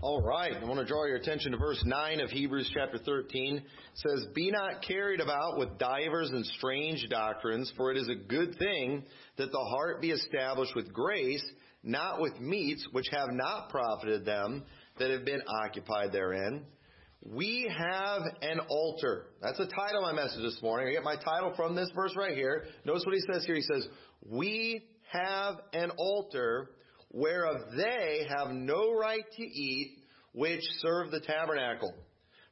All right. I want to draw your attention to verse 9 of Hebrews chapter 13. It says, Be not carried about with divers and strange doctrines, for it is a good thing that the heart be established with grace, not with meats which have not profited them that have been occupied therein. We have an altar. That's the title of my message this morning. I get my title from this verse right here. Notice what he says here. He says, We have an altar whereof they have no right to eat, which serve the tabernacle.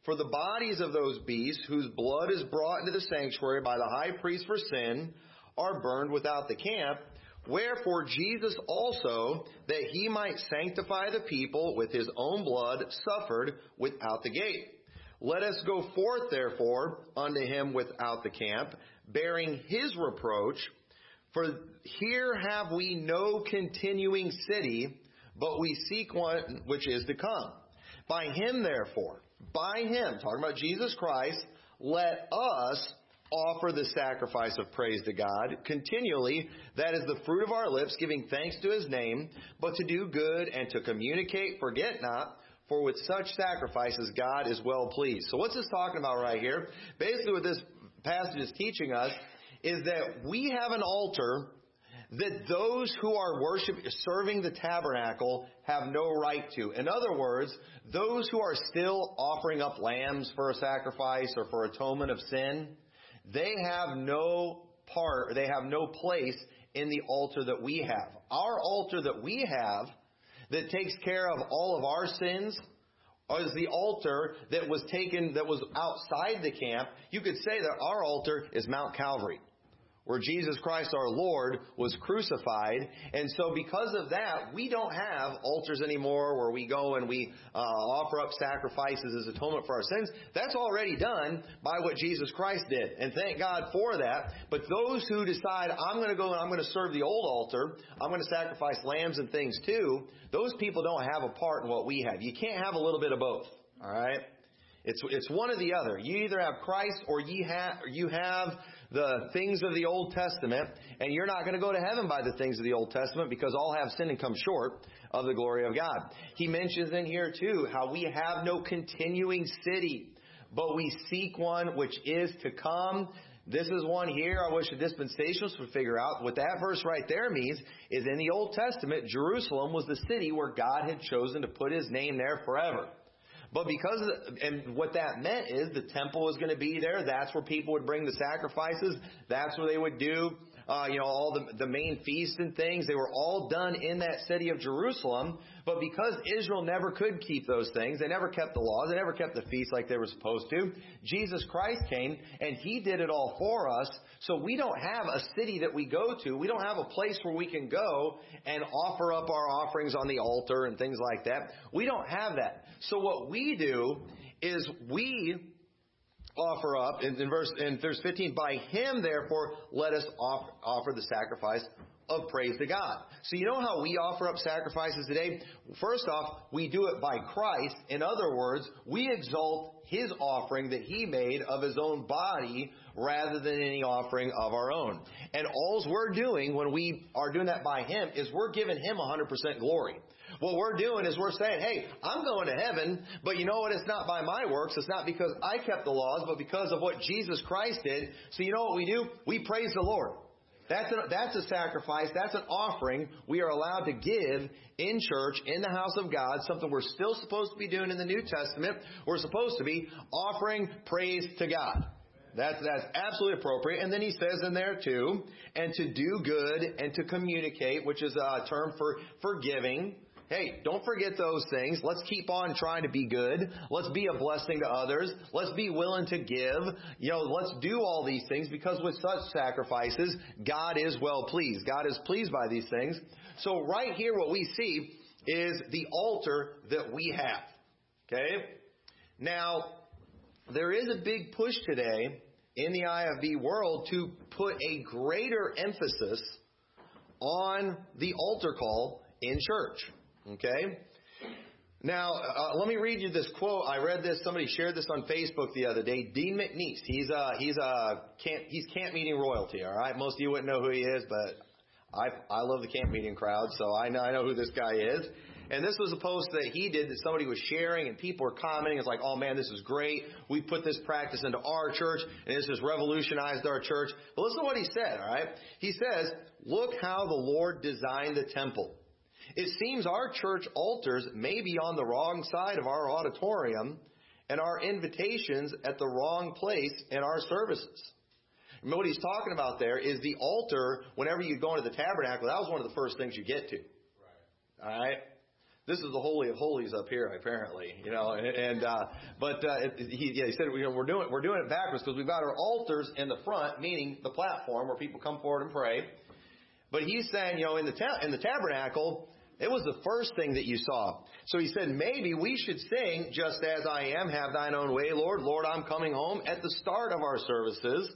For the bodies of those beasts, whose blood is brought into the sanctuary by the high priest for sin, are burned without the camp. Wherefore Jesus also, that he might sanctify the people with his own blood, suffered without the gate. Let us go forth therefore unto him without the camp, bearing his reproach, for here have we no continuing city, but we seek one which is to come. By him, therefore, by him, talking about Jesus Christ, let us offer the sacrifice of praise to God continually. That is the fruit of our lips, giving thanks to his name, but to do good and to communicate, forget not, for with such sacrifices God is well pleased. So what's this talking about right here? Basically what this passage is teaching us is that we have an altar that those who are worship, serving the tabernacle have no right to. In other words, those who are still offering up lambs for a sacrifice or for atonement of sin, they have no part, they have no place in the altar that we have. Our altar that we have that takes care of all of our sins is the altar that was taken, that was outside the camp. You could say that our altar is Mount Calvary where Jesus Christ our Lord was crucified. And so because of that, we don't have altars anymore where we go and we uh, offer up sacrifices as atonement for our sins. That's already done by what Jesus Christ did. And thank God for that. But those who decide, I'm going to go and I'm going to serve the old altar, I'm going to sacrifice lambs and things too, those people don't have a part in what we have. You can't have a little bit of both. Alright? It's, it's one or the other. You either have Christ or you have, you have the things of the Old Testament, and you're not going to go to heaven by the things of the Old Testament because all have sinned and come short of the glory of God. He mentions in here too how we have no continuing city, but we seek one which is to come. This is one here I wish the dispensationalists would figure out. What that verse right there means is in the Old Testament, Jerusalem was the city where God had chosen to put His name there forever. But because, and what that meant is the temple was going to be there. That's where people would bring the sacrifices. That's where they would do, uh, you know, all the, the main feasts and things. They were all done in that city of Jerusalem. But because Israel never could keep those things, they never kept the laws, they never kept the feasts like they were supposed to. Jesus Christ came and He did it all for us. So we don't have a city that we go to. We don't have a place where we can go and offer up our offerings on the altar and things like that. We don't have that. So what we do is we offer up in, in verse in verse 15 by him therefore let us offer, offer the sacrifice of praise to God. So you know how we offer up sacrifices today? First off, we do it by Christ. In other words, we exalt His offering that He made of His own body rather than any offering of our own. And all we're doing when we are doing that by Him is we're giving Him 100% glory. What we're doing is we're saying, hey, I'm going to heaven, but you know what? It's not by my works. It's not because I kept the laws, but because of what Jesus Christ did. So you know what we do? We praise the Lord. That's a, that's a sacrifice. That's an offering we are allowed to give in church, in the house of God, something we're still supposed to be doing in the New Testament. We're supposed to be offering praise to God. That's, that's absolutely appropriate. And then he says in there too, and to do good and to communicate, which is a term for forgiving. Hey, don't forget those things. Let's keep on trying to be good. Let's be a blessing to others. Let's be willing to give. You know, let's do all these things because with such sacrifices, God is well pleased. God is pleased by these things. So right here what we see is the altar that we have. Okay? Now, there is a big push today in the IFB world to put a greater emphasis on the altar call in church. Okay? Now, uh, let me read you this quote. I read this. Somebody shared this on Facebook the other day. Dean McNeese. He's a he's a camp he's camp meeting royalty. All right, most of you wouldn't know who he is, but I I love the camp meeting crowd, so I know I know who this guy is. And this was a post that he did that somebody was sharing and people were commenting. It's like, oh man, this is great. We put this practice into our church and this has revolutionized our church. But listen to what he said, alright? He says, look how the Lord designed the temple. It seems our church altars may be on the wrong side of our auditorium and our invitations at the wrong place in our services. And what he's talking about there is the altar, whenever you go into the tabernacle, that was one of the first things you get to. Right. Alright? This is the holy of holies up here, apparently, you know. And, and uh, but uh, he, yeah, he said you know, we're doing we're doing it backwards because we've got our altars in the front, meaning the platform where people come forward and pray. But he's saying, you know, in the ta- in the tabernacle, it was the first thing that you saw. So he said, maybe we should sing, just as I am, have thine own way, Lord. Lord, I'm coming home at the start of our services.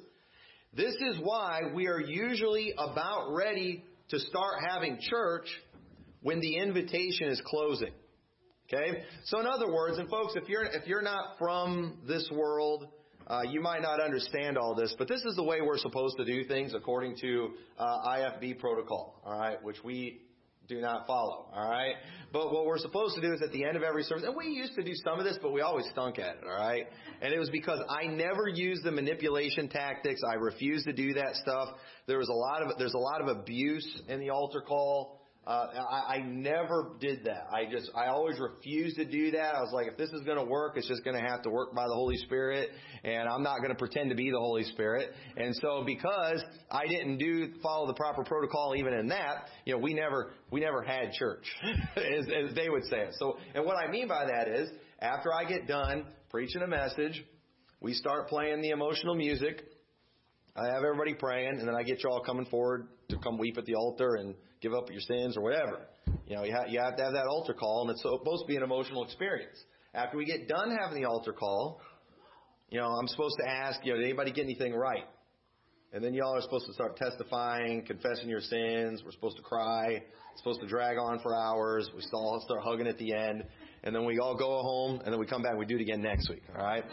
This is why we are usually about ready to start having church when the invitation is closing. Okay? So in other words, and folks, if you're, if you're not from this world, uh, you might not understand all this, but this is the way we're supposed to do things according to uh, IFB protocol, all right, which we do not follow. All right. But what we're supposed to do is at the end of every service, and we used to do some of this, but we always stunk at it. All right. And it was because I never used the manipulation tactics. I refused to do that stuff. There was a lot of there's a lot of abuse in the altar call. Uh, I, I never did that. I just, I always refused to do that. I was like, if this is going to work, it's just going to have to work by the Holy Spirit, and I'm not going to pretend to be the Holy Spirit. And so, because I didn't do follow the proper protocol even in that, you know, we never, we never had church, as, as they would say it. So, and what I mean by that is, after I get done preaching a message, we start playing the emotional music. I have everybody praying, and then I get you all coming forward to come weep at the altar and give up your sins or whatever. You know, you have, you have to have that altar call, and it's supposed to be an emotional experience. After we get done having the altar call, you know, I'm supposed to ask, you know, did anybody get anything right? And then y'all are supposed to start testifying, confessing your sins. We're supposed to cry. It's supposed to drag on for hours. We all start hugging at the end. And then we all go home, and then we come back and we do it again next week. All right?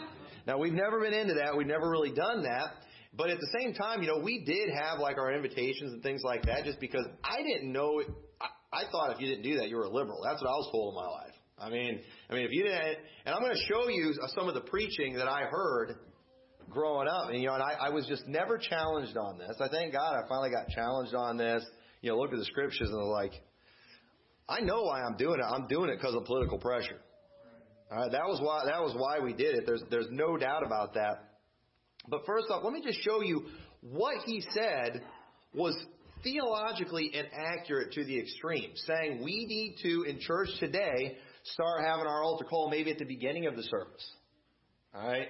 Now, we've never been into that. We've never really done that. But at the same time, you know, we did have like our invitations and things like that just because I didn't know. I, I thought if you didn't do that, you were a liberal. That's what I was told in my life. I mean, I mean, if you didn't, and I'm going to show you some of the preaching that I heard growing up, and you know, and I, I was just never challenged on this. I thank God I finally got challenged on this. You know, look at the scriptures and like, I know why I'm doing it. I'm doing it because of political pressure. All right, that was why that was why we did it. There's there's no doubt about that. But first off, let me just show you what he said was theologically inaccurate to the extreme, saying we need to, in church today, start having our altar call maybe at the beginning of the service. Alright?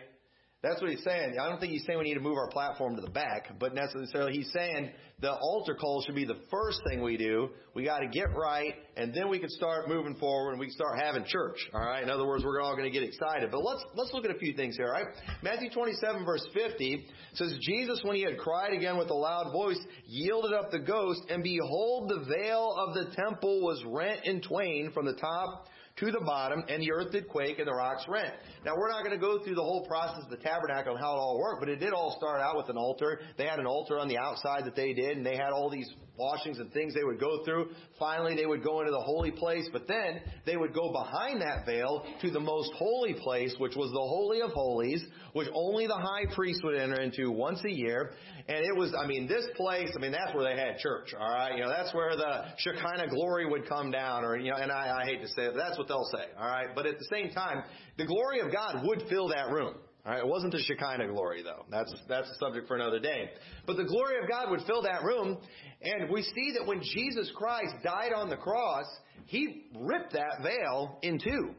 That's what he's saying. I don't think he's saying we need to move our platform to the back, but necessarily he's saying the altar call should be the first thing we do. We got to get right, and then we can start moving forward, and we can start having church. All right. In other words, we're all going to get excited. But let's let's look at a few things here. All right. Matthew 27 verse 50 says, Jesus, when he had cried again with a loud voice, yielded up the ghost, and behold, the veil of the temple was rent in twain from the top to the bottom, and the earth did quake, and the rocks rent. Now, we're not going to go through the whole process of the tabernacle and how it all worked, but it did all start out with an altar. They had an altar on the outside that they did, and they had all these washings and things they would go through. Finally, they would go into the holy place, but then they would go behind that veil to the most holy place, which was the Holy of Holies, which only the high priest would enter into once a year. And it was, I mean, this place, I mean, that's where they had church, alright? You know, that's where the Shekinah glory would come down, or, you know, and I, I hate to say it, but that's what they'll say, alright? But at the same time, the glory of God would fill that room. All right, it wasn't the Shekinah glory though. That's that's a subject for another day. But the glory of God would fill that room, and we see that when Jesus Christ died on the cross, he ripped that veil in two.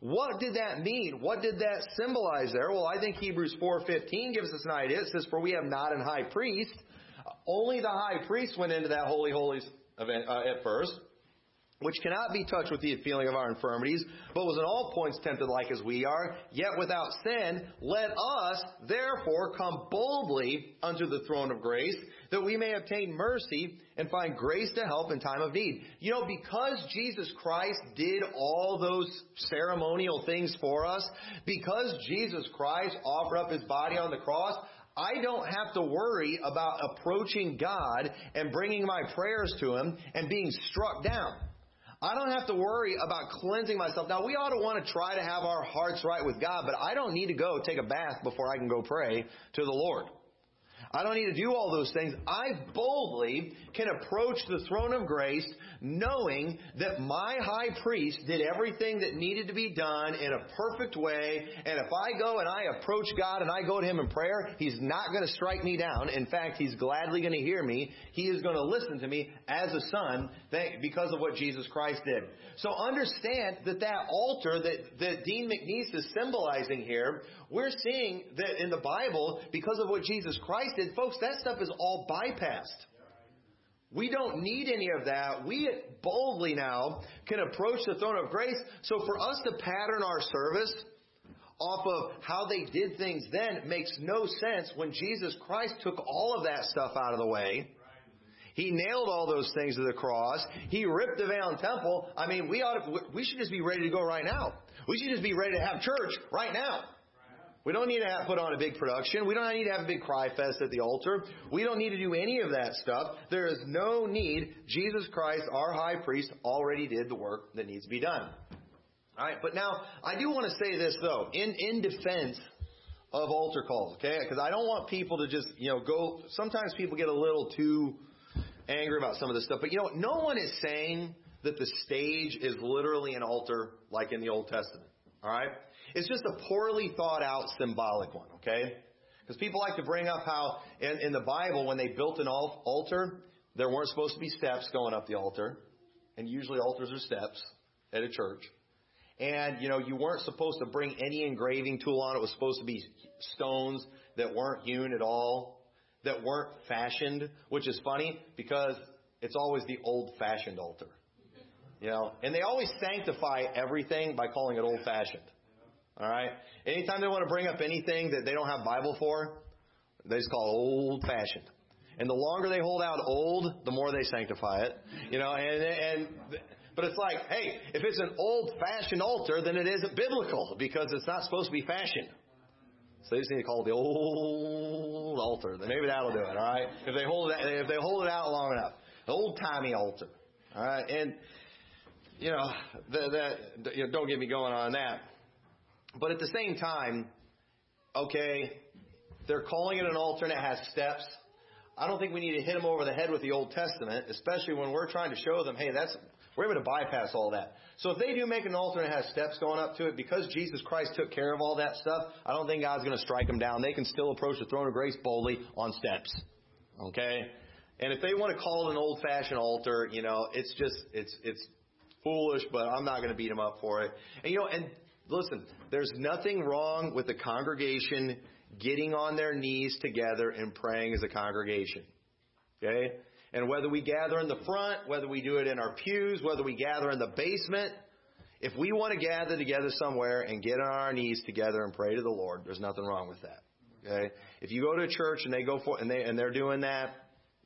What did that mean? What did that symbolize there? Well, I think Hebrews 4:15 gives us an idea. It says, "For we have not an high priest." Only the high priest went into that holy holies event, uh, at first which cannot be touched with the feeling of our infirmities, but was in all points tempted like as we are, yet without sin, let us therefore come boldly unto the throne of grace, that we may obtain mercy and find grace to help in time of need. You know, because Jesus Christ did all those ceremonial things for us, because Jesus Christ offered up his body on the cross, I don't have to worry about approaching God and bringing my prayers to Him and being struck down. I don't have to worry about cleansing myself. Now, we ought to want to try to have our hearts right with God, but I don't need to go take a bath before I can go pray to the Lord. I don't need to do all those things. I boldly can approach the throne of grace knowing that my high priest did everything that needed to be done in a perfect way. And if I go and I approach God and I go to Him in prayer, He's not going to strike me down. In fact, He's gladly going to hear me. He is going to listen to me as a son because of what Jesus Christ did. So understand that that altar that, that Dean McNeese is symbolizing here, we're seeing that in the Bible, because of what Jesus Christ did, folks, that stuff is all bypassed. We don't need any of that. We boldly now can approach the throne of grace. So for us to pattern our service off of how they did things then makes no sense when Jesus Christ took all of that stuff out of the way. He nailed all those things to the cross. He ripped the veil in temple. I mean, we ought to, we should just be ready to go right now. We should just be ready to have church right now. We don't need to have, put on a big production. We don't need to have a big cry fest at the altar. We don't need to do any of that stuff. There is no need. Jesus Christ, our high priest, already did the work that needs to be done. All right, but now I do want to say this though, in in defense of altar calls, okay? Because I don't want people to just you know go. Sometimes people get a little too angry about some of this stuff, but you know, no one is saying that the stage is literally an altar like in the Old Testament. All right. It's just a poorly thought out symbolic one, okay? Because people like to bring up how in, in the Bible, when they built an altar, there weren't supposed to be steps going up the altar. And usually altars are steps at a church. And, you know, you weren't supposed to bring any engraving tool on. It. It was supposed to be stones that weren't hewn at all, that weren't fashioned, which is funny because it's always the old fashioned altar. You know, and they always sanctify everything by calling it old fashioned. All right? Anytime they want to bring up anything that they don't have Bible for, they just call it old fashioned. And the longer they hold out old, the more they sanctify it. You know, and, and, but it's like, hey, if it's an old fashioned altar, then it isn't biblical because it's not supposed to be fashioned. So they just need to call it the old altar. Maybe that'll do it, all right? If they hold it, if they hold it out long enough, old timey altar, all right? And you know, that, that you know, don't get me going on that. But at the same time, okay, they're calling it an it has steps. I don't think we need to hit them over the head with the Old Testament, especially when we're trying to show them, hey, that's we're able to bypass all that. So if they do make an altar and it has steps going up to it, because Jesus Christ took care of all that stuff, I don't think God's going to strike them down. They can still approach the throne of grace boldly on steps. Okay? And if they want to call it an old fashioned altar, you know, it's just, it's, it's foolish, but I'm not going to beat them up for it. And you know, and Listen, there's nothing wrong with the congregation getting on their knees together and praying as a congregation. Okay? And whether we gather in the front, whether we do it in our pews, whether we gather in the basement, if we want to gather together somewhere and get on our knees together and pray to the Lord, there's nothing wrong with that. Okay? If you go to a church and they go for and they and they're doing that,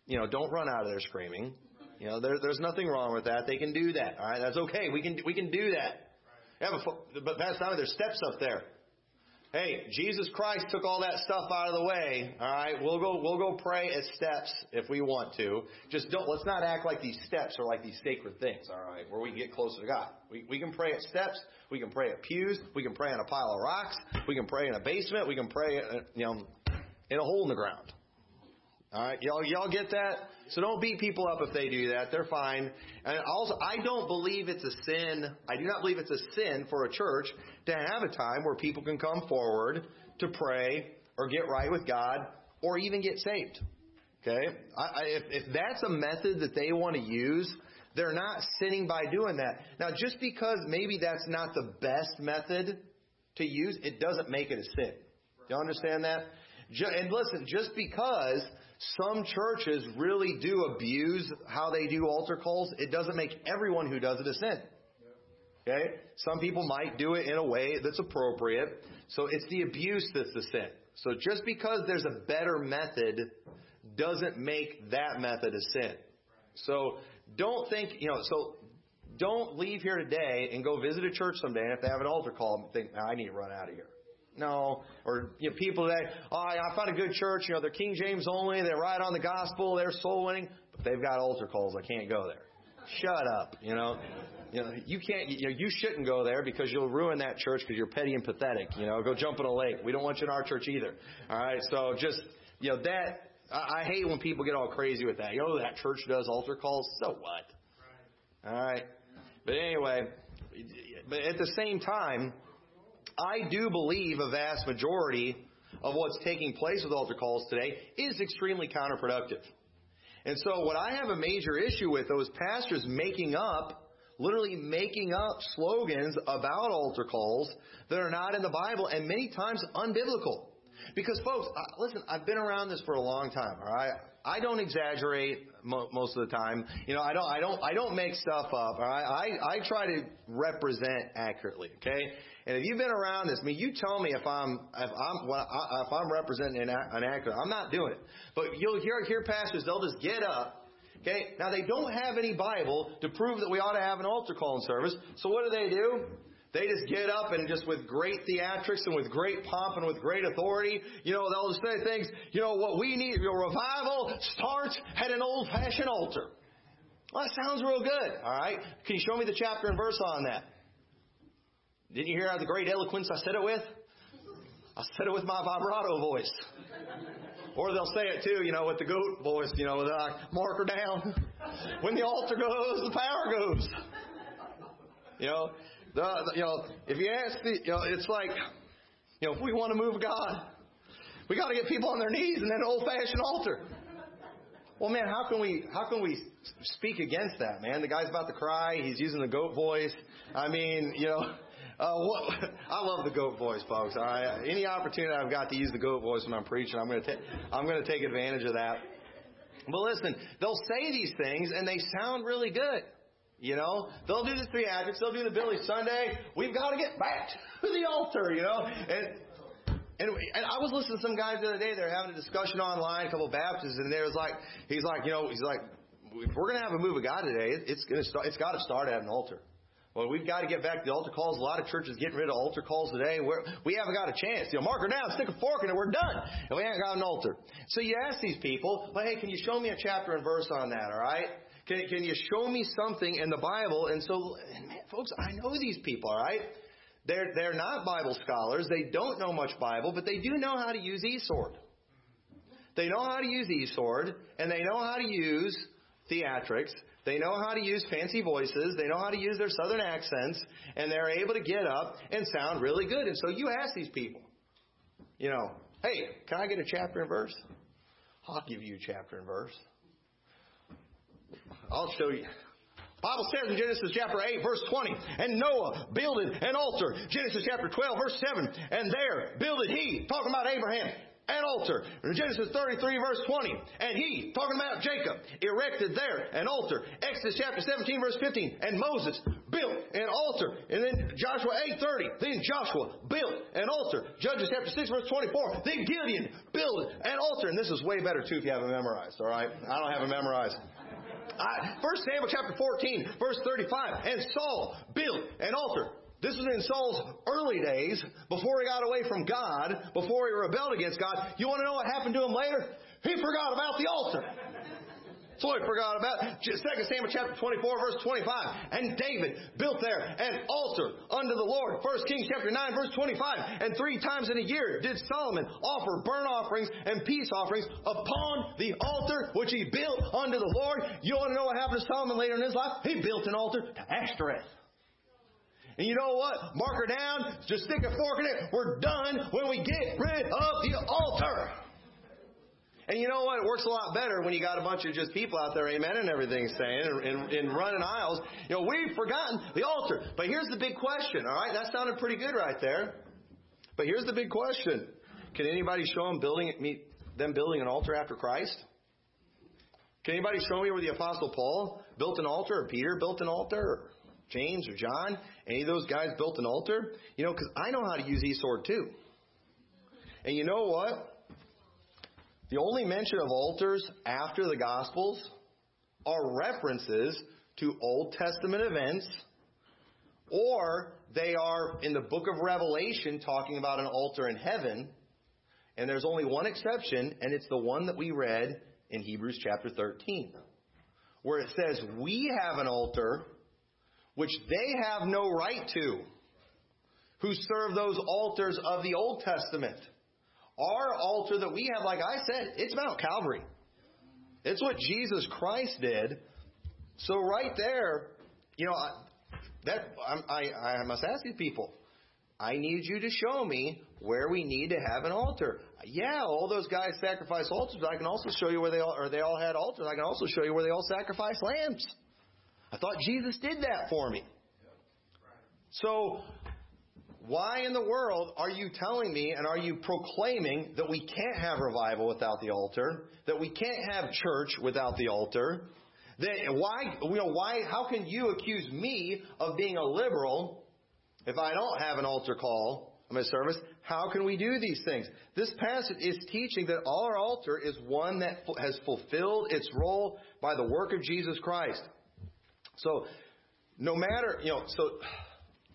you know, don't run out of there screaming. You know, there, there's nothing wrong with that. They can do that. All right, that's okay. We can we can do that. Have a, but Pastor Tommy, there's steps up there. Hey, Jesus Christ took all that stuff out of the way. All right, we'll go we'll go pray at steps if we want to. Just don't let's not act like these steps are like these sacred things. All right, where we get closer to God. We we can pray at steps. We can pray at pews. We can pray on a pile of rocks. We can pray in a basement. We can pray, uh, you know, in a hole in the ground. All right, y'all y'all get that? So don't beat people up if they do that. They're fine. And also, I don't believe it's a sin. I do not believe it's a sin for a church to have a time where people can come forward to pray or get right with God or even get saved. Okay? I, I, if, if that's a method that they want to use, they're not sinning by doing that. Now, just because maybe that's not the best method to use, it doesn't make it a sin. Do you understand that? And listen, just because some churches really do abuse how they do altar calls. It doesn't make everyone who does it a sin. Okay? Some people might do it in a way that's appropriate. So it's the abuse that's the sin. So just because there's a better method doesn't make that method a sin. So don't think, you know, so don't leave here today and go visit a church someday and if they have an altar call and think, I need to run out of here. No. Or you know, people that, oh, I found a good church, you know, they're King James only, they ride on the gospel, they're soul winning, but they've got altar calls, I can't go there. Shut up, you know. You know, you can't, you know, you shouldn't go there because you'll ruin that church because you're petty and pathetic. You know, go jump in a lake. We don't want you in our church either. All right. So just, you know, that, I, I hate when people get all crazy with that. You know, that church does altar calls. So what? All right. But anyway, but at the same time, I do believe a vast majority of what's taking place with altar calls today is extremely counterproductive. And so what I have a major issue with those pastors making up, literally making up slogans about altar calls that are not in the Bible and many times unbiblical. Because folks, listen, I've been around this for a long time, all right? I don't exaggerate mo- most of the time. You know, I don't, I don't, I don't make stuff up. All right? I, I try to represent accurately. Okay. And if you've been around this, I mean, you tell me if I'm, if I'm, if I'm representing an, accurate. I'm not doing it. But you'll hear, hear pastors, they'll just get up. Okay. Now they don't have any Bible to prove that we ought to have an altar call in service. So what do they do? They just get up and just with great theatrics and with great pomp and with great authority, you know, they'll just say things, you know, what we need, your revival starts at an old fashioned altar. Well, that sounds real good. All right. Can you show me the chapter and verse on that? Didn't you hear how the great eloquence I said it with? I said it with my vibrato voice. Or they'll say it too, you know, with the goat voice, you know, with like, mark her down. When the altar goes, the power goes. You know, the, the, you know, if you ask the, you know, it's like, you know, if we want to move God, we got to get people on their knees in that old-fashioned altar. Well, man, how can we how can we speak against that, man? The guy's about to cry. He's using the goat voice. I mean, you know, uh, I love the goat voice, folks. All right, any opportunity I've got to use the goat voice when I'm preaching, I'm going to take I'm going to take advantage of that. But listen, they'll say these things and they sound really good. You know, they'll do the three theatrics, they'll do the Billy Sunday. We've got to get back to the altar, you know. And and, and I was listening to some guys the other day. They're having a discussion online, a couple of Baptists, and there was like, he's like, you know, he's like, if we're going to have a move of God today, it's going to start. It's got to start at an altar. Well, we've got to get back to the altar calls. A lot of churches getting rid of altar calls today. We're, we haven't got a chance. You know, mark her down, stick a fork in it, we're done. And we haven't got an altar. So you ask these people, well, hey, can you show me a chapter and verse on that, all right? Can, can you show me something in the Bible? And so, man, folks, I know these people, all right? They're, they're not Bible scholars. They don't know much Bible, but they do know how to use eSword. They know how to use eSword, and they know how to use theatrics. They know how to use fancy voices. They know how to use their southern accents, and they're able to get up and sound really good. And so you ask these people, you know, hey, can I get a chapter and verse? I'll give you a chapter and verse. I'll show you. Bible says in Genesis chapter 8 verse 20, and Noah builded an altar. Genesis chapter 12 verse 7, and there builded he, talking about Abraham, an altar. In Genesis 33 verse 20, and he, talking about Jacob, erected there an altar. Exodus chapter 17 verse 15, and Moses built an altar. And then Joshua 8.30, then Joshua built an altar. Judges chapter 6 verse 24, then Gideon built an altar. And this is way better too if you have it memorized, alright? I don't have it memorized. First Samuel chapter 14, verse 35. And Saul built an altar. This was in Saul's early days, before he got away from God, before he rebelled against God. You want to know what happened to him later? He forgot about the altar. So I forgot about 2 Samuel chapter 24 verse 25. And David built there an altar unto the Lord. 1 Kings chapter 9 verse 25. And three times in a year did Solomon offer burnt offerings and peace offerings upon the altar which he built unto the Lord. You want to know what happened to Solomon later in his life? He built an altar to Ashtoreth. And you know what? Mark her down. Just stick a fork in it. We're done when we get rid of the altar. And you know what? It works a lot better when you got a bunch of just people out there, amen, and everything saying, and, running aisles. You know, we've forgotten the altar. But here's the big question, all right? That sounded pretty good right there. But here's the big question. Can anybody show them building, them building an altar after Christ? Can anybody show me where the Apostle Paul built an altar, or Peter built an altar, or James or John? Any of those guys built an altar? You know, because I know how to use eSword too. And you know what? The only mention of altars after the Gospels are references to Old Testament events, or they are in the book of Revelation talking about an altar in heaven. And there's only one exception, and it's the one that we read in Hebrews chapter 13, where it says, We have an altar which they have no right to, who serve those altars of the Old Testament. Our altar that we have, like I said, it's Mount Calvary. It's what Jesus Christ did. So right there, you know, that I, I I must ask these people. I need you to show me where we need to have an altar. Yeah, all those guys sacrifice altars, but I can also show you where they all, or they all had altars. I can also show you where they all sacrifice lambs. I thought Jesus did that for me. So, why in the world are you telling me and are you proclaiming that we can't have revival without the altar? That we can't have church without the altar? That why, you know, why, how can you accuse me of being a liberal if I don't have an altar call on my service? How can we do these things? This passage is teaching that our altar is one that has fulfilled its role by the work of Jesus Christ. So, no matter, you know, so,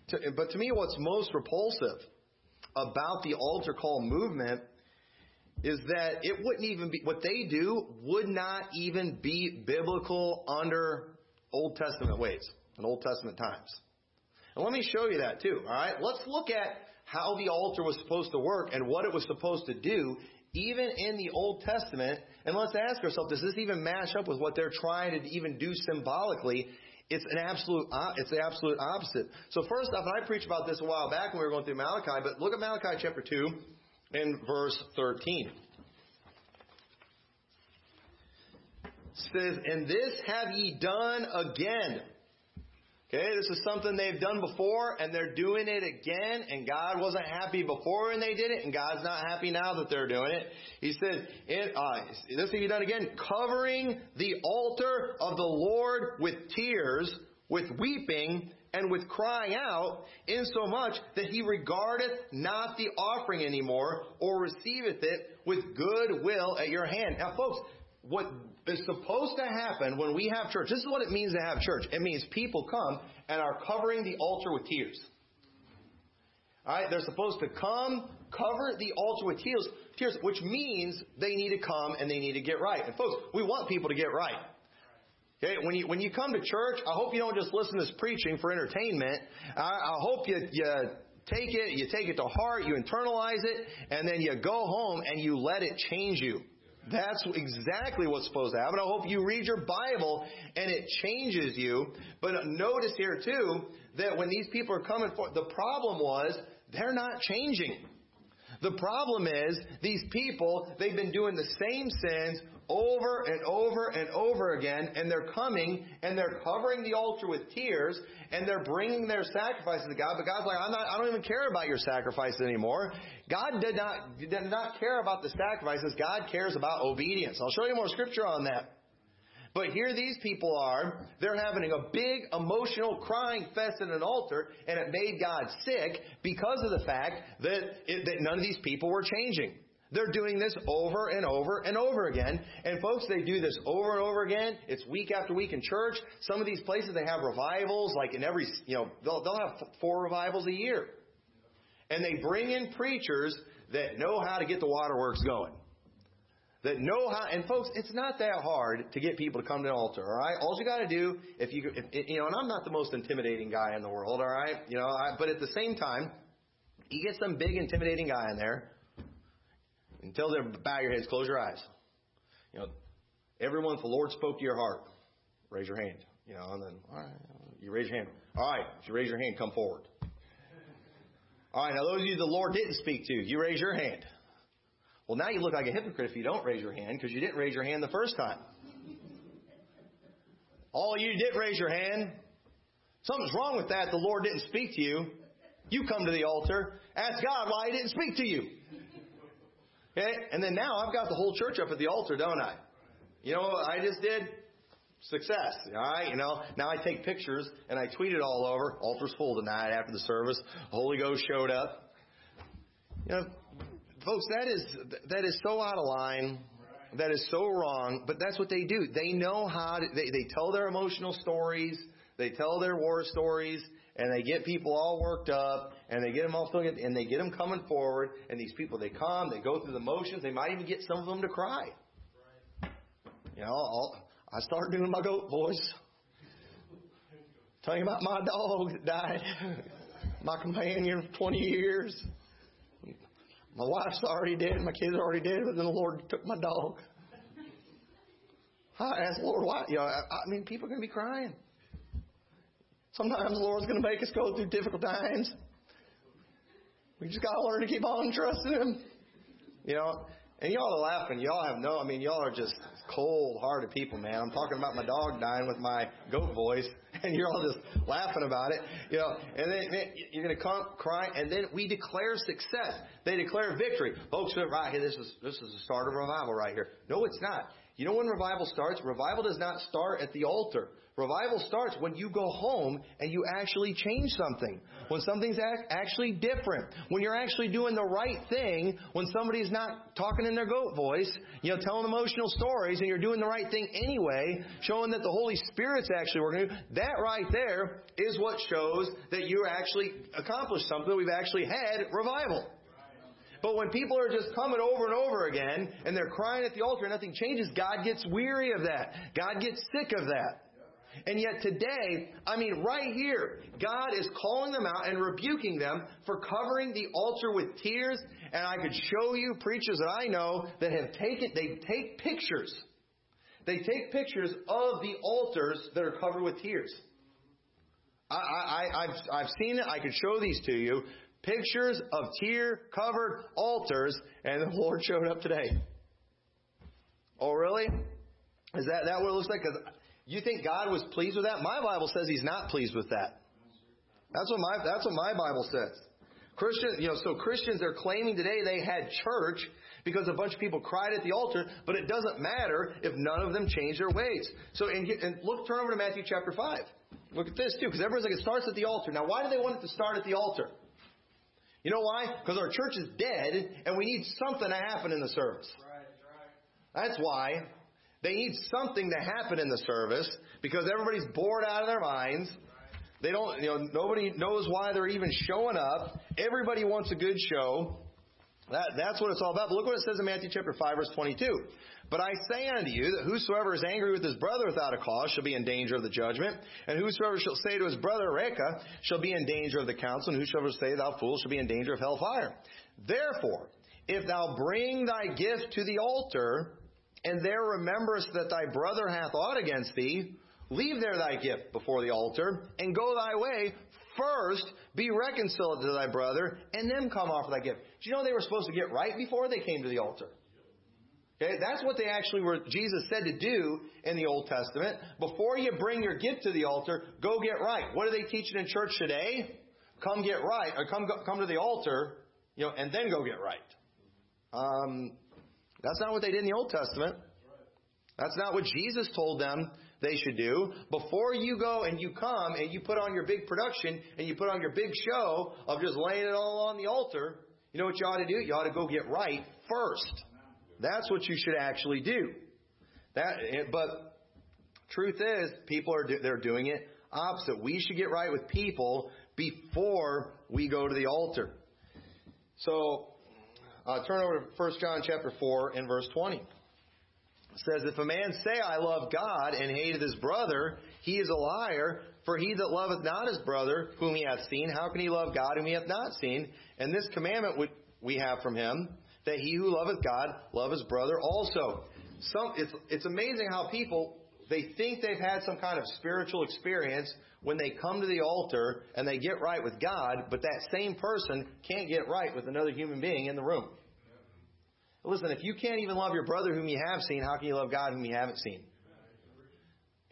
to, but to me, what's most repulsive about the altar call movement is that it wouldn't even be, what they do would not even be biblical under Old Testament ways and Old Testament times. And let me show you that too, alright? Let's look at how the altar was supposed to work and what it was supposed to do even in the Old Testament, and let's ask ourselves, does this even match up with what they're trying to even do symbolically it's an absolute, it's the absolute opposite. So first off, and I preached about this a while back when we were going through Malachi, but look at Malachi chapter 2 and verse 13. It says, And this have ye done again. Okay, this is something they've done before and they're doing it again and God wasn't happy before when they did it and God's not happy now that they're doing it. He said, uh, this have you done again, covering the altar of the Lord with tears, with weeping, and with crying out, insomuch that he regardeth not the offering anymore, or receiveth it with good will at your hand. Now folks, what is supposed to happen when we have church. This is what it means to have church. It means people come and are covering the altar with tears. Alright, they're supposed to come, cover the altar with tears, tears, which means they need to come and they need to get right. And folks, we want people to get right. Okay, when you when you come to church, I hope you don't just listen to this preaching for entertainment. I, I hope you you take it, you take it to heart, you internalize it, and then you go home and you let it change you. That's exactly what's supposed to happen. I hope you read your Bible and it changes you. But notice here too that when these people are coming for, the problem was they're not changing. The problem is these people, they've been doing the same sins over and over and over again, and they're coming and they're covering the altar with tears, and they're bringing their sacrifices to God. But God's like, I'm not, I don't even care about your sacrifices anymore. God did not did not care about the sacrifices. God cares about obedience. I'll show you more scripture on that. But here these people are, they're having a big emotional crying fest at an altar, and it made God sick because of the fact that, it, that none of these people were changing. They're doing this over and over and over again. And folks, they do this over and over again. It's week after week in church. Some of these places, they have revivals, like in every, you know, they'll, they'll have four revivals a year. And they bring in preachers that know how to get the waterworks going. That know how, and folks, it's not that hard to get people to come to an altar, alright? All you gotta do, if you, if, you know, and I'm not the most intimidating guy in the world, alright? You know, I, but at the same time, you get some big intimidating guy in there, until then, bow your heads, close your eyes. You know, everyone, if the Lord spoke to your heart, raise your hand. You know, and then, all right, you raise your hand. All right, if you raise your hand, come forward. All right, now those of you the Lord didn't speak to, you raise your hand. Well, now you look like a hypocrite if you don't raise your hand because you didn't raise your hand the first time. All you did raise your hand. Something's wrong with that. The Lord didn't speak to you. You come to the altar, ask God why He didn't speak to you. Okay? And then now I've got the whole church up at the altar, don't I? You know what I just did? Success. Alright? You know, now I take pictures and I tweet it all over. Altar's full tonight after the service. Holy Ghost showed up. You know, folks, that is, that is so out of line. That is so wrong, but that's what they do. They know how to, they, they tell their emotional stories. They tell their war stories and they get people all worked up, and they get them all feeling, and they get them coming forward, and these people, they come, they go through the motions, they might even get some of them to cry. You know, I'll, I start doing my goat voice. Tell you about my dog that died. my companion for 20 years. My wife's already dead. My kids are already dead. But then the Lord took my dog. I asked Lord why. You know, I, I mean, people are going to be crying. Sometimes the Lord's going to make us go through difficult times. We just got to learn to keep on trusting Him. You know, and y'all are laughing. Y'all have no, I mean, y'all are just cold hearted people, man. I'm talking about my dog dying with my goat voice, and you're all just laughing about it. You know, and then, then you're going to cry, and then we declare success. They declare victory. Folks, right here, this is, this is the start of revival right here. No, it's not. You know when revival starts? Revival does not start at the altar. Revival starts when you go home and you actually change something. When something's actually different. When you're actually doing the right thing. When somebody's not talking in their goat voice, you know, telling emotional stories and you're doing the right thing anyway, showing that the Holy Spirit's actually working. That right there is what shows that you actually accomplished something. We've actually had revival. But when people are just coming over and over again and they're crying at the altar and nothing changes, God gets weary of that. God gets sick of that. And yet today, I mean, right here, God is calling them out and rebuking them for covering the altar with tears. And I could show you preachers that I know that have taken, they take pictures. They take pictures of the altars that are covered with tears. I, I, I've, I've seen it. I could show these to you. Pictures of tear covered altars, and the Lord showed up today. Oh, really? Is that, that what it looks like? Because you think God was pleased with that? My Bible says He's not pleased with that. That's what my that's what my Bible says. Christians, you know, so Christians are claiming today they had church because a bunch of people cried at the altar, but it doesn't matter if none of them change their ways. So, and, and look, turn over to Matthew chapter five. Look at this too, because everyone's like it starts at the altar. Now, why do they want it to start at the altar? You know why? Because our church is dead, and we need something to happen in the service. That's why. They need something to happen in the service because everybody's bored out of their minds. They don't, you know, nobody knows why they're even showing up. Everybody wants a good show. That, that's what it's all about. But look what it says in Matthew chapter 5 verse 22. But I say unto you that whosoever is angry with his brother without a cause shall be in danger of the judgment. And whosoever shall say to his brother, Raca, shall be in danger of the council. And whosoever say, thou fool, shall be in danger of hellfire. Therefore, if thou bring thy gift to the altar, and there rememberest that thy brother hath aught against thee, leave there thy gift before the altar, and go thy way. First, be reconciled to thy brother, and then come offer thy gift. Do you know they were supposed to get right before they came to the altar? Okay, that's what they actually were, Jesus said to do in the Old Testament. Before you bring your gift to the altar, go get right. What are they teaching in church today? Come get right, or come, come to the altar, you know, and then go get right. Um, that's not what they did in the Old Testament. That's not what Jesus told them they should do. Before you go and you come and you put on your big production and you put on your big show of just laying it all on the altar, you know what you ought to do? You ought to go get right first. That's what you should actually do. That, eh, but truth is, people are they're doing it opposite. We should get right with people before we go to the altar. So uh, turn over to 1 John chapter 4 and verse 20. It says, If a man say, I love God, and hateth his brother, he is a liar. For he that loveth not his brother, whom he hath seen, how can he love God, whom he hath not seen? And this commandment we have from him, that he who loveth God, love his brother also. Some, it's, it's amazing how people, they think they've had some kind of spiritual experience when they come to the altar and they get right with God, but that same person can't get right with another human being in the room. Listen, if you can't even love your brother whom you have seen, how can you love God whom you haven't seen?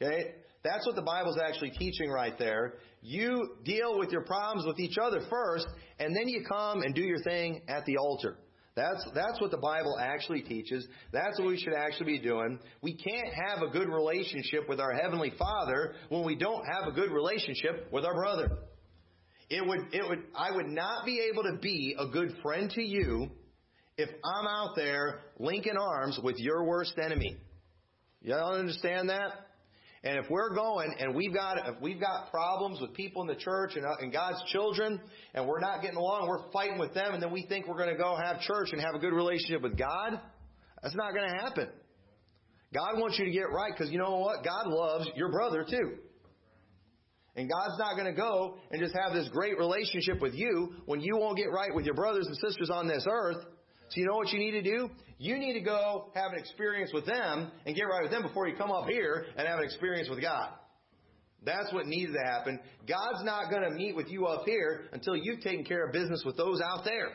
Okay? That's what the Bible's actually teaching right there. You deal with your problems with each other first, and then you come and do your thing at the altar. That's, that's what the Bible actually teaches. That's what we should actually be doing. We can't have a good relationship with our Heavenly Father when we don't have a good relationship with our brother. It would, it would, I would not be able to be a good friend to you if I'm out there linking arms with your worst enemy. You all understand that? And if we're going and we've got we've got problems with people in the church and, uh, and God's children, and we're not getting along, we're fighting with them, and then we think we're going to go have church and have a good relationship with God, that's not going to happen. God wants you to get right because you know what? God loves your brother too. And God's not going to go and just have this great relationship with you when you won't get right with your brothers and sisters on this earth. So you know what you need to do? You need to go have an experience with them and get right with them before you come up here and have an experience with God. That's what needs to happen. God's not going to meet with you up here until you've taken care of business with those out there.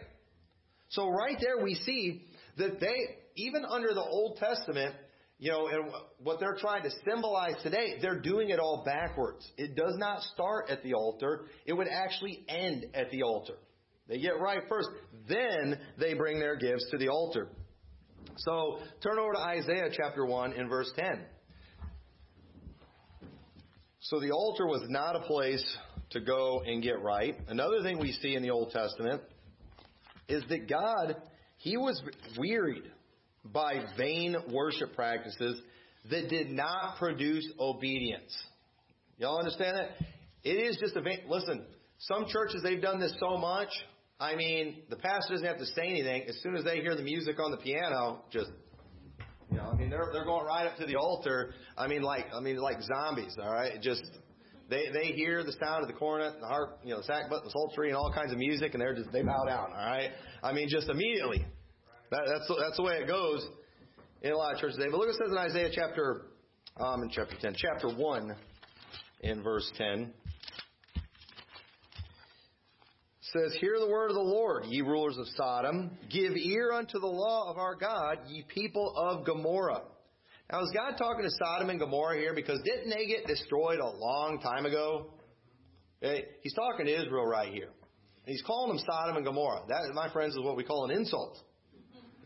So right there we see that they, even under the Old Testament, you know, and what they're trying to symbolize today, they're doing it all backwards. It does not start at the altar. It would actually end at the altar. They get right first, then they bring their gifts to the altar. So turn over to Isaiah chapter 1 and verse 10. So the altar was not a place to go and get right. Another thing we see in the Old Testament is that God, He was wearied by vain worship practices that did not produce obedience. Y'all understand that? It is just a vain, listen, some churches, they've done this so much. I mean, the pastor doesn't have to say anything. As soon as they hear the music on the piano, just you know, I mean, they're they're going right up to the altar. I mean, like I mean, like zombies. All right, just they they hear the sound of the cornet, the harp, you know, the sackbut, the psaltery, and all kinds of music, and they're just they bow down. All right, I mean, just immediately. That, that's that's the way it goes in a lot of churches today. But look what it says in Isaiah chapter um, in chapter ten, chapter one, in verse ten. Says, Hear the word of the Lord, ye rulers of Sodom. Give ear unto the law of our God, ye people of Gomorrah. Now, is God talking to Sodom and Gomorrah here? Because didn't they get destroyed a long time ago? Eh, he's talking to Israel right here. He's calling them Sodom and Gomorrah. That, my friends, is what we call an insult.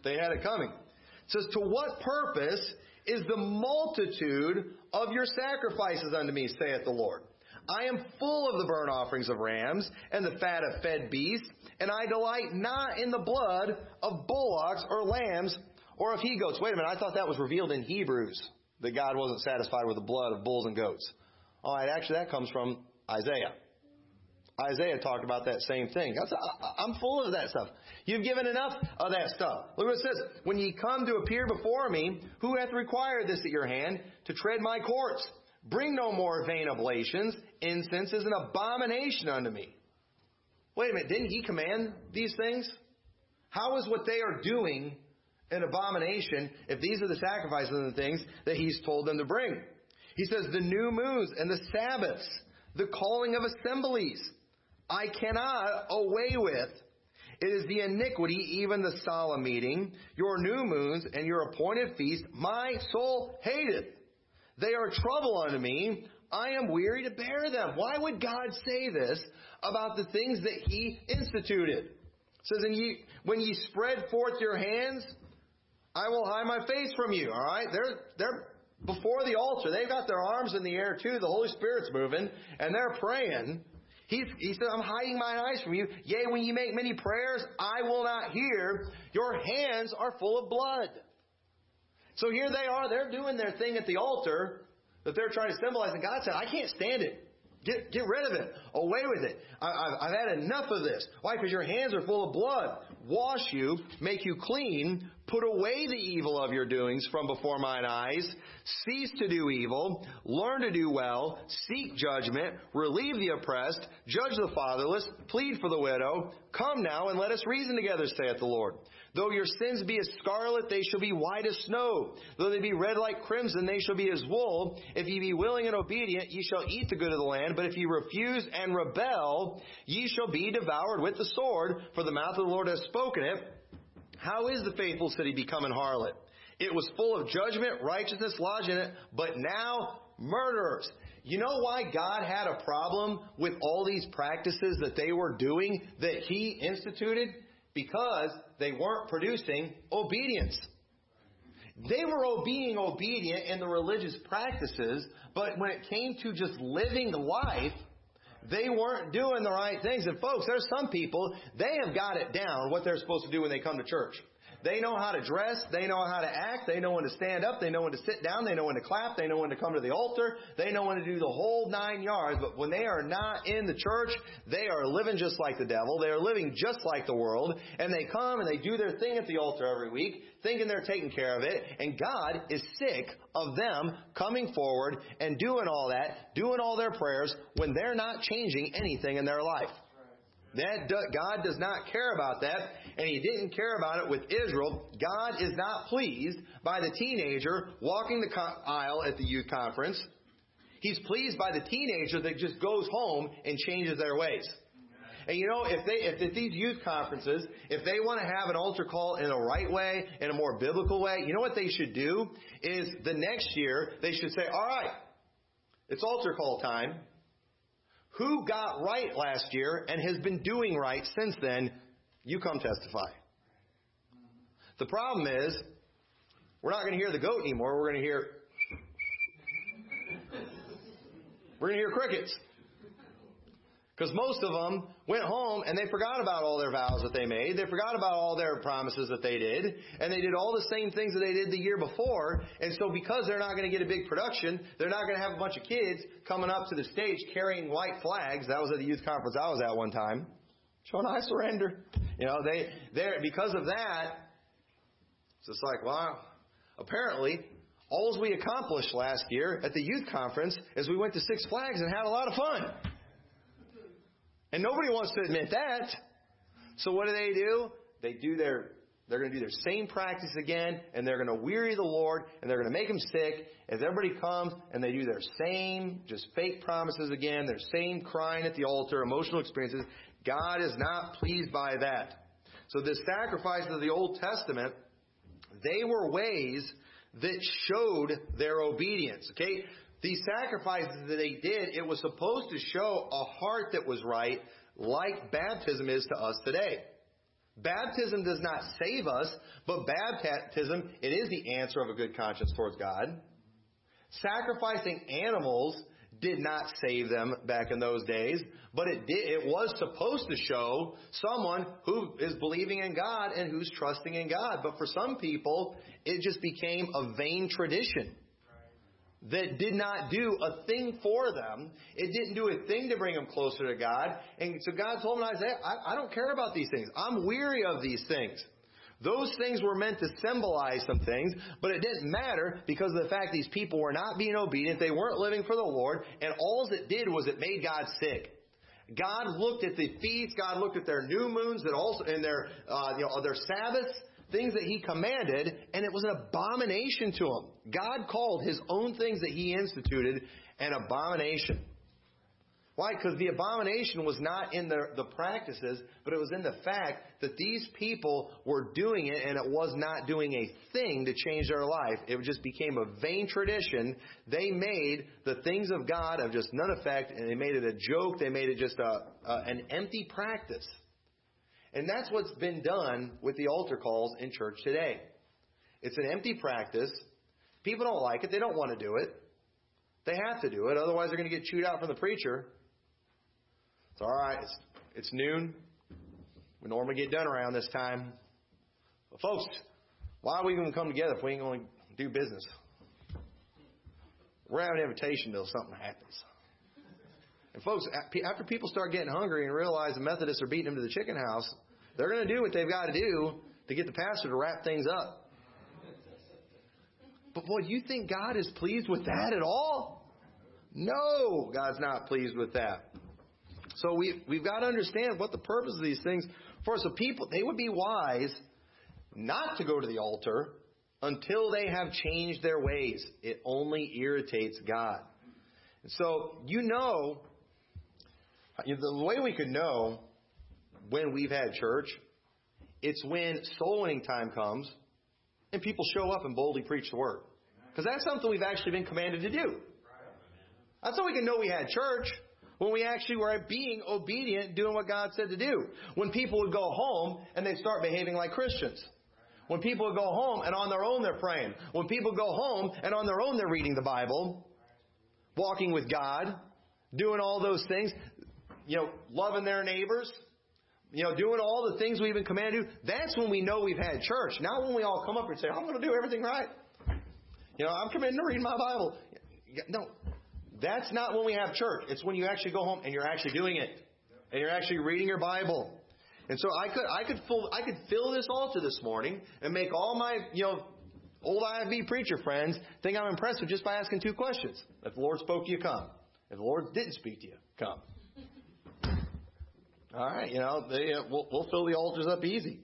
They had it coming. It says, To what purpose is the multitude of your sacrifices unto me, saith the Lord? I am full of the burnt offerings of rams and the fat of fed beasts, and I delight not in the blood of bullocks or lambs or of he goats. Wait a minute, I thought that was revealed in Hebrews that God wasn't satisfied with the blood of bulls and goats. All right, actually, that comes from Isaiah. Isaiah talked about that same thing. I'm full of that stuff. You've given enough of that stuff. Look what it says. When ye come to appear before me, who hath required this at your hand to tread my courts? Bring no more vain oblations. Incense is an abomination unto me. Wait a minute, didn't he command these things? How is what they are doing an abomination if these are the sacrifices and the things that he's told them to bring? He says, the new moons and the Sabbaths, the calling of assemblies, I cannot away with. It is the iniquity, even the solemn meeting, your new moons and your appointed feast, my soul hateth. They are trouble unto me. I am weary to bear them. Why would God say this about the things that He instituted? It says, and ye, when ye spread forth your hands, I will hide my face from you. All right, they're they're before the altar. They've got their arms in the air too. The Holy Spirit's moving, and they're praying. He's, he said, I'm hiding mine eyes from you. Yea, when you make many prayers, I will not hear. Your hands are full of blood. So here they are, they're doing their thing at the altar that they're trying to symbolize, and God said, I can't stand it. Get, get rid of it. Away with it. I, have had enough of this. Why? Because your hands are full of blood. Wash you, make you clean, put away the evil of your doings from before mine eyes, cease to do evil, learn to do well, seek judgment, relieve the oppressed, judge the fatherless, plead for the widow. Come now and let us reason together, saith the Lord. Though your sins be as scarlet, they shall be white as snow. Though they be red like crimson, they shall be as wool. If ye be willing and obedient, ye shall eat the good of the land. But if ye refuse and rebel, ye shall be devoured with the sword, for the mouth of the Lord has spoken it. How is the faithful city become an harlot? It was full of judgment, righteousness lodged in it, but now murderers. You know why God had a problem with all these practices that they were doing that He instituted? Because they weren't producing obedience. They were being obedient in the religious practices, but when it came to just living life, they weren't doing the right things. And folks, there's some people, they have got it down what they're supposed to do when they come to church. They know how to dress. They know how to act. They know when to stand up. They know when to sit down. They know when to clap. They know when to come to the altar. They know when to do the whole nine yards. But when they are not in the church, they are living just like the devil. They are living just like the world. And they come and they do their thing at the altar every week, thinking they're taking care of it. And God is sick of them coming forward and doing all that, doing all their prayers when they're not changing anything in their life. That God does not care about that, and He didn't care about it with Israel. God is not pleased by the teenager walking the aisle at the youth conference. He's pleased by the teenager that just goes home and changes their ways. And you know, if they, if these youth conferences, if they want to have an altar call in a right way, in a more biblical way, you know what they should do? Is the next year, they should say, alright, it's altar call time who got right last year and has been doing right since then, you come testify. The problem is, we're not going to hear the goat anymore. We're going to hear, we're going to hear crickets. Because most of them went home and they forgot about all their vows that they made. They forgot about all their promises that they did. And they did all the same things that they did the year before. And so because they're not going to get a big production, they're not going to have a bunch of kids coming up to the stage carrying white flags. That was at the youth conference I was at one time. Showing I surrender. You know, they, they're, because of that, it's just like, wow. Apparently, all we accomplished last year at the youth conference is we went to Six Flags and had a lot of fun. And nobody wants to admit that. So what do they do? They do their they're going to do their same practice again, and they're going to weary the Lord, and they're going to make him sick as everybody comes and they do their same, just fake promises again, their same crying at the altar, emotional experiences. God is not pleased by that. So the sacrifices of the Old Testament, they were ways that showed their obedience. Okay? These sacrifices that they did, it was supposed to show a heart that was right, like baptism is to us today. Baptism does not save us, but baptism, it is the answer of a good conscience towards God. Sacrificing animals did not save them back in those days, but it did, it was supposed to show someone who is believing in God and who's trusting in God. But for some people, it just became a vain tradition that did not do a thing for them. It didn't do a thing to bring them closer to God. And so God told him Isaiah, I, I don't care about these things. I'm weary of these things. Those things were meant to symbolize some things, but it didn't matter because of the fact these people were not being obedient. They weren't living for the Lord, and all it did was it made God sick. God looked at the feasts. God looked at their new moons that also and their uh, you know their Sabbaths, things that he commanded, and it was an abomination to him. God called his own things that he instituted an abomination. Why? Because the abomination was not in the, the practices, but it was in the fact that these people were doing it and it was not doing a thing to change their life. It just became a vain tradition. They made the things of God of just none effect and they made it a joke. They made it just a, a an empty practice. And that's what's been done with the altar calls in church today. It's an empty practice. People don't like it. They don't want to do it. They have to do it. Otherwise, they're going to get chewed out from the preacher. It's all right. It's, it's noon. We normally get done around this time. But folks, why are we going to come together if we ain't going to do business? We're having an invitation till something happens. And folks, after people start getting hungry and realize the Methodists are beating them to the chicken house, they're going to do what they've got to do to get the pastor to wrap things up. But boy, you think God is pleased with that at all? No, God's not pleased with that. So we, we've got to understand what the purpose of these things for. So people, they would be wise not to go to the altar until they have changed their ways. It only irritates God. So you know the way we could know when we've had church, it's when soul winning time comes and people show up and boldly preach the word. Because that's something we've actually been commanded to do. That's how we can know we had church. When we actually were being obedient, doing what God said to do. When people would go home and they start behaving like Christians. When people would go home and on their own they're praying. When people go home and on their own they're reading the Bible. Walking with God. Doing all those things you know, loving their neighbors, you know, doing all the things we've been commanded to do, that's when we know we've had church. Not when we all come up and say, I'm going to do everything right. You know, I'm committing to read my Bible. No, that's not when we have church. It's when you actually go home and you're actually doing it. And you're actually reading your Bible. And so I could I could fill I could fill this altar this morning and make all my you know old IFB preacher friends think I'm impressed with just by asking two questions. If the Lord spoke to you, come. If the Lord didn't speak to you, come. All right, you know, they, uh, we'll, we'll fill the altars up easy.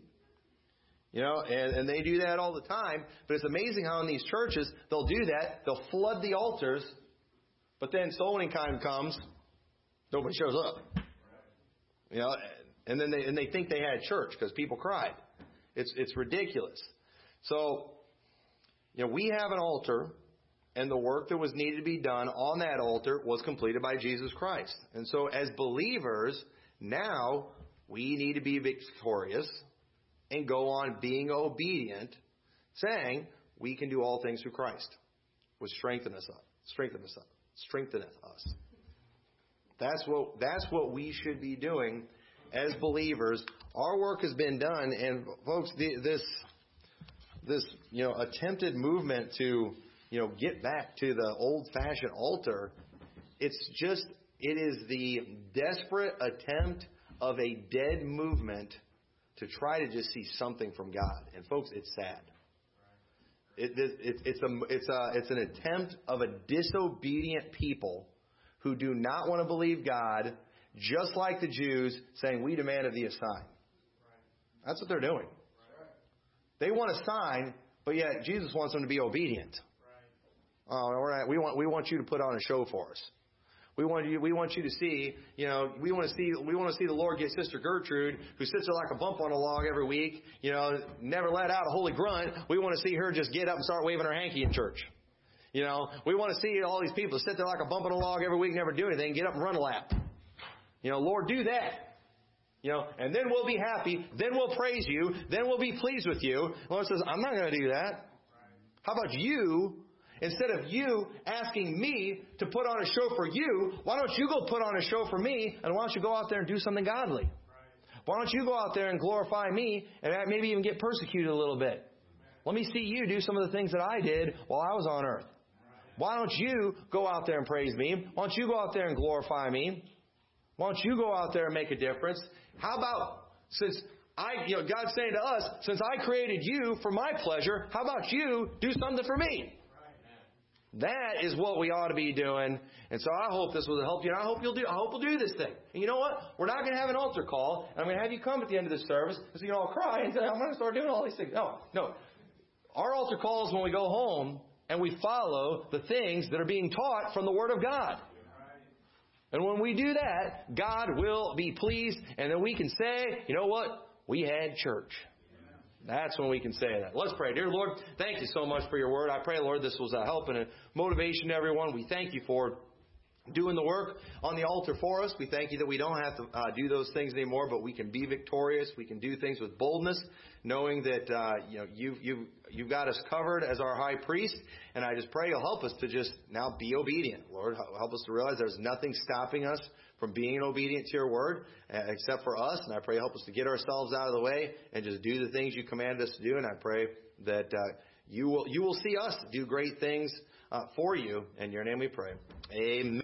You know, and, and they do that all the time. But it's amazing how in these churches they'll do that. They'll flood the altars, but then soul winning time comes, nobody shows up. You know, and then they and they think they had church because people cried. It's it's ridiculous. So, you know, we have an altar, and the work that was needed to be done on that altar was completed by Jesus Christ. And so, as believers, now we need to be victorious and go on being obedient, saying we can do all things through Christ, which strengthen us up, strengthen us up, strengtheneth us. That's what that's what we should be doing as believers. Our work has been done, and folks, this this you know attempted movement to you know get back to the old-fashioned altar, it's just it is the desperate attempt of a dead movement to try to just see something from God. And folks, it's sad. It, it, it's, a, it's, a, it's an attempt of a disobedient people who do not want to believe God, just like the Jews saying, We demand of thee a sign. That's what they're doing. They want a sign, but yet Jesus wants them to be obedient. Oh, all right, we want, we want you to put on a show for us. We want you, we want you to see, you know, we want to see, we want to see the Lord get Sister Gertrude, who sits there like a bump on a log every week, you know, never let out a holy grunt. We want to see her just get up and start waving her hanky in church. You know, we want to see all these people sit there like a bump on a log every week, never do anything, get up and run a lap. You know, Lord, do that. You know, and then we'll be happy. Then we'll praise you. Then we'll be pleased with you. Lord says, I'm not going to do that. How about you Instead of you asking me to put on a show for you, why don't you go put on a show for me and why don't you go out there and do something godly? Why don't you go out there and glorify me and maybe even get persecuted a little bit? Let me see you do some of the things that I did while I was on earth. Why don't you go out there and praise me? Why don't you go out there and glorify me? Why don't you go out there and make a difference? How about since I, you know, God's saying to us, since I created you for my pleasure, how about you do something for me? That is what we ought to be doing. And so I hope this will help you. And I hope you'll do. I hope we'll do this thing. And you know what? We're not going to have an altar call. And I'm going to have you come at the end of the service because you can all cry and say, "I'm going to start doing all these things." No, no. Our altar call is when we go home and we follow the things that are being taught from the Word of God. And when we do that, God will be pleased, and then we can say, "You know what? We had church." That's when we can say that. Let's pray. Dear Lord, thank you so much for your word. I pray, Lord, this was a help and a motivation to everyone. We thank you for doing the work on the altar for us. We thank you that we don't have to uh, do those things anymore, but we can be victorious. We can do things with boldness, knowing that uh, you know you've you've you've got us covered as our high priest. And I just pray you'll help us to just now be obedient, Lord. Help us to realize there's nothing stopping us from being obedient to your word, uh, except for us. And I pray help us to get ourselves out of the way and just do the things you commanded us to do. And I pray that uh, you will you will see us do great things uh, for you. In your name we pray. Amen.